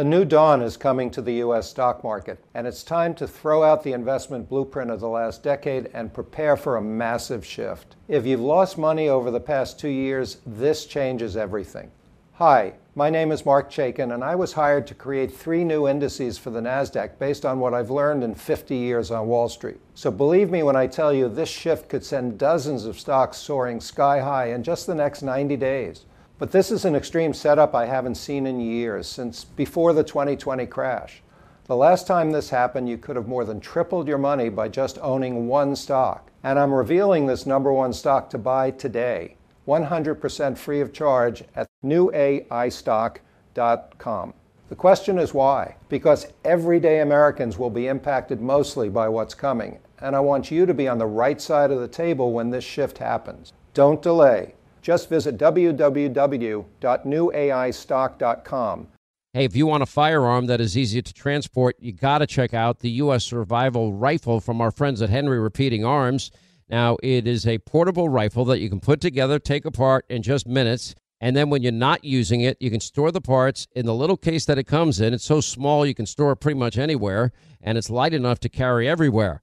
A new dawn is coming to the U.S. stock market, and it's time to throw out the investment blueprint of the last decade and prepare for a massive shift. If you've lost money over the past two years, this changes everything. Hi, my name is Marc Chaikin, and I was hired to create three new indices for the NASDAQ based on what I've learned in 50 years on Wall Street. So believe me when I tell you this shift could send dozens of stocks soaring sky high in just the next 90 days. But this is an extreme setup I haven't seen in years, since before the 2020 crash. The last time this happened, you could have more than tripled your money by just owning one stock. And I'm revealing this number one stock to buy today, 100% free of charge at newaistock.com. The question is why? Because everyday Americans will be impacted mostly by what's coming. And I want you to be on the right side of the table when this shift happens. Don't delay. Just visit www.newaistock.com. Hey, if you want a firearm that is easy to transport, you got to check out the U.S. Survival Rifle from our friends at Henry Repeating Arms. Now, it is a portable rifle that you can put together, take apart in just minutes. And then when you're not using it, you can store the parts in the little case that it comes in. It's so small you can store it pretty much anywhere, and it's light enough to carry everywhere.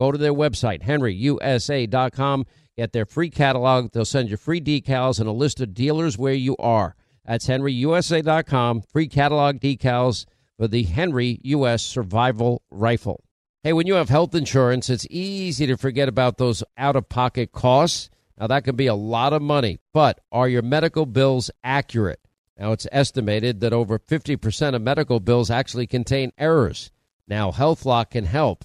Go to their website, henryusa.com Get their free catalog. They'll send you free decals and a list of dealers where you are. That's henryusa.com. Free catalog decals for the Henry U.S. Survival Rifle. Hey, when you have health insurance, it's easy to forget about those out of pocket costs. Now, that can be a lot of money, but are your medical bills accurate? Now, it's estimated that over 50% of medical bills actually contain errors. Now, HealthLock can help.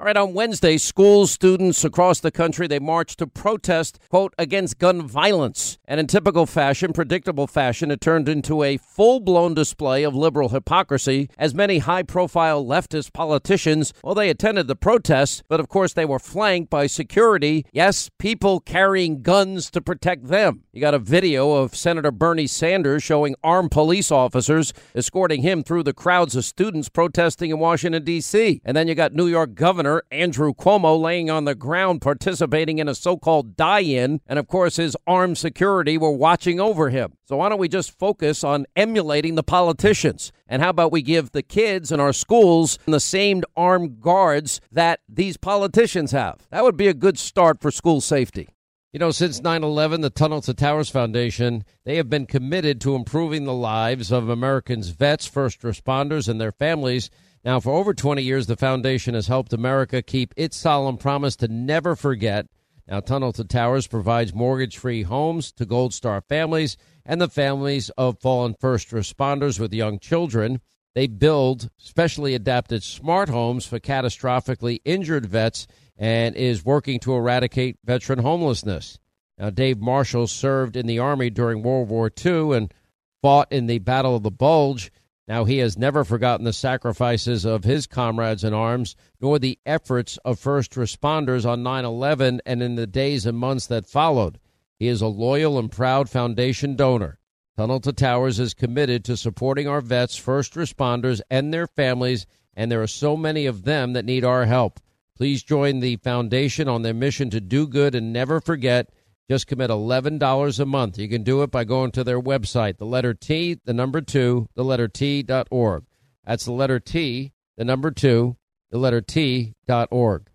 All right, on Wednesday, schools, students across the country, they marched to protest, quote, against gun violence. And in typical fashion, predictable fashion, it turned into a full blown display of liberal hypocrisy as many high profile leftist politicians, well, they attended the protests, but of course they were flanked by security. Yes, people carrying guns to protect them. You got a video of Senator Bernie Sanders showing armed police officers escorting him through the crowds of students protesting in Washington, D.C. And then you got New York Governor Governor Andrew Cuomo laying on the ground participating in a so called die in. And of course, his armed security were watching over him. So why don't we just focus on emulating the politicians? And how about we give the kids in our schools the same armed guards that these politicians have? That would be a good start for school safety. You know, since 9 11, the Tunnel to Towers Foundation, they have been committed to improving the lives of Americans' vets, first responders, and their families now, for over 20 years, the foundation has helped America keep its solemn promise to never forget. Now, Tunnel to Towers provides mortgage free homes to Gold Star families and the families of fallen first responders with young children. They build specially adapted smart homes for catastrophically injured vets and is working to eradicate veteran homelessness. Now, Dave Marshall served in the Army during World War II and fought in the Battle of the Bulge. Now, he has never forgotten the sacrifices of his comrades in arms, nor the efforts of first responders on 9 11 and in the days and months that followed. He is a loyal and proud foundation donor. Tunnel to Towers is committed to supporting our vets, first responders, and their families, and there are so many of them that need our help. Please join the foundation on their mission to do good and never forget just commit $11 a month. You can do it by going to their website, the letter T, the number two, the letter T dot org. That's the letter T, the number two, the letter T dot org.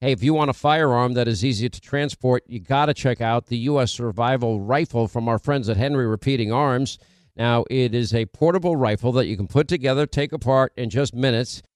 Hey, if you want a firearm that is easy to transport, you got to check out the U.S. Survival Rifle from our friends at Henry Repeating Arms. Now, it is a portable rifle that you can put together, take apart in just minutes.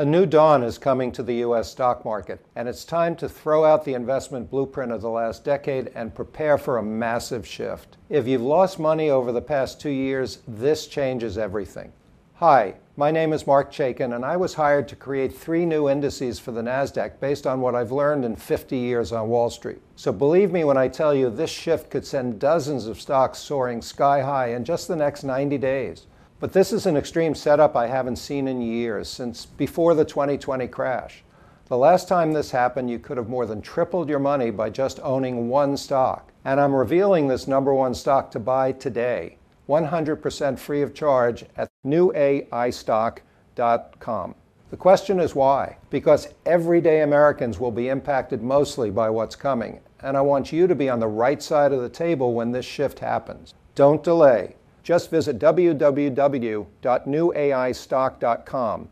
A new dawn is coming to the U.S. stock market, and it's time to throw out the investment blueprint of the last decade and prepare for a massive shift. If you've lost money over the past two years, this changes everything. Hi, my name is Marc Chaikin, and I was hired to create three new indices for the NASDAQ based on what I've learned in 50 years on Wall Street. So believe me when I tell you this shift could send dozens of stocks soaring sky high in just the next 90 days. But this is an extreme setup I haven't seen in years, since before the 2020 crash. The last time this happened, you could have more than tripled your money by just owning one stock. And I'm revealing this number one stock to buy today, 100% free of charge at newaistock.com. The question is why? Because everyday Americans will be impacted mostly by what's coming, and I want you to be on the right side of the table when this shift happens. Don't delay. Just visit www.newaistock.com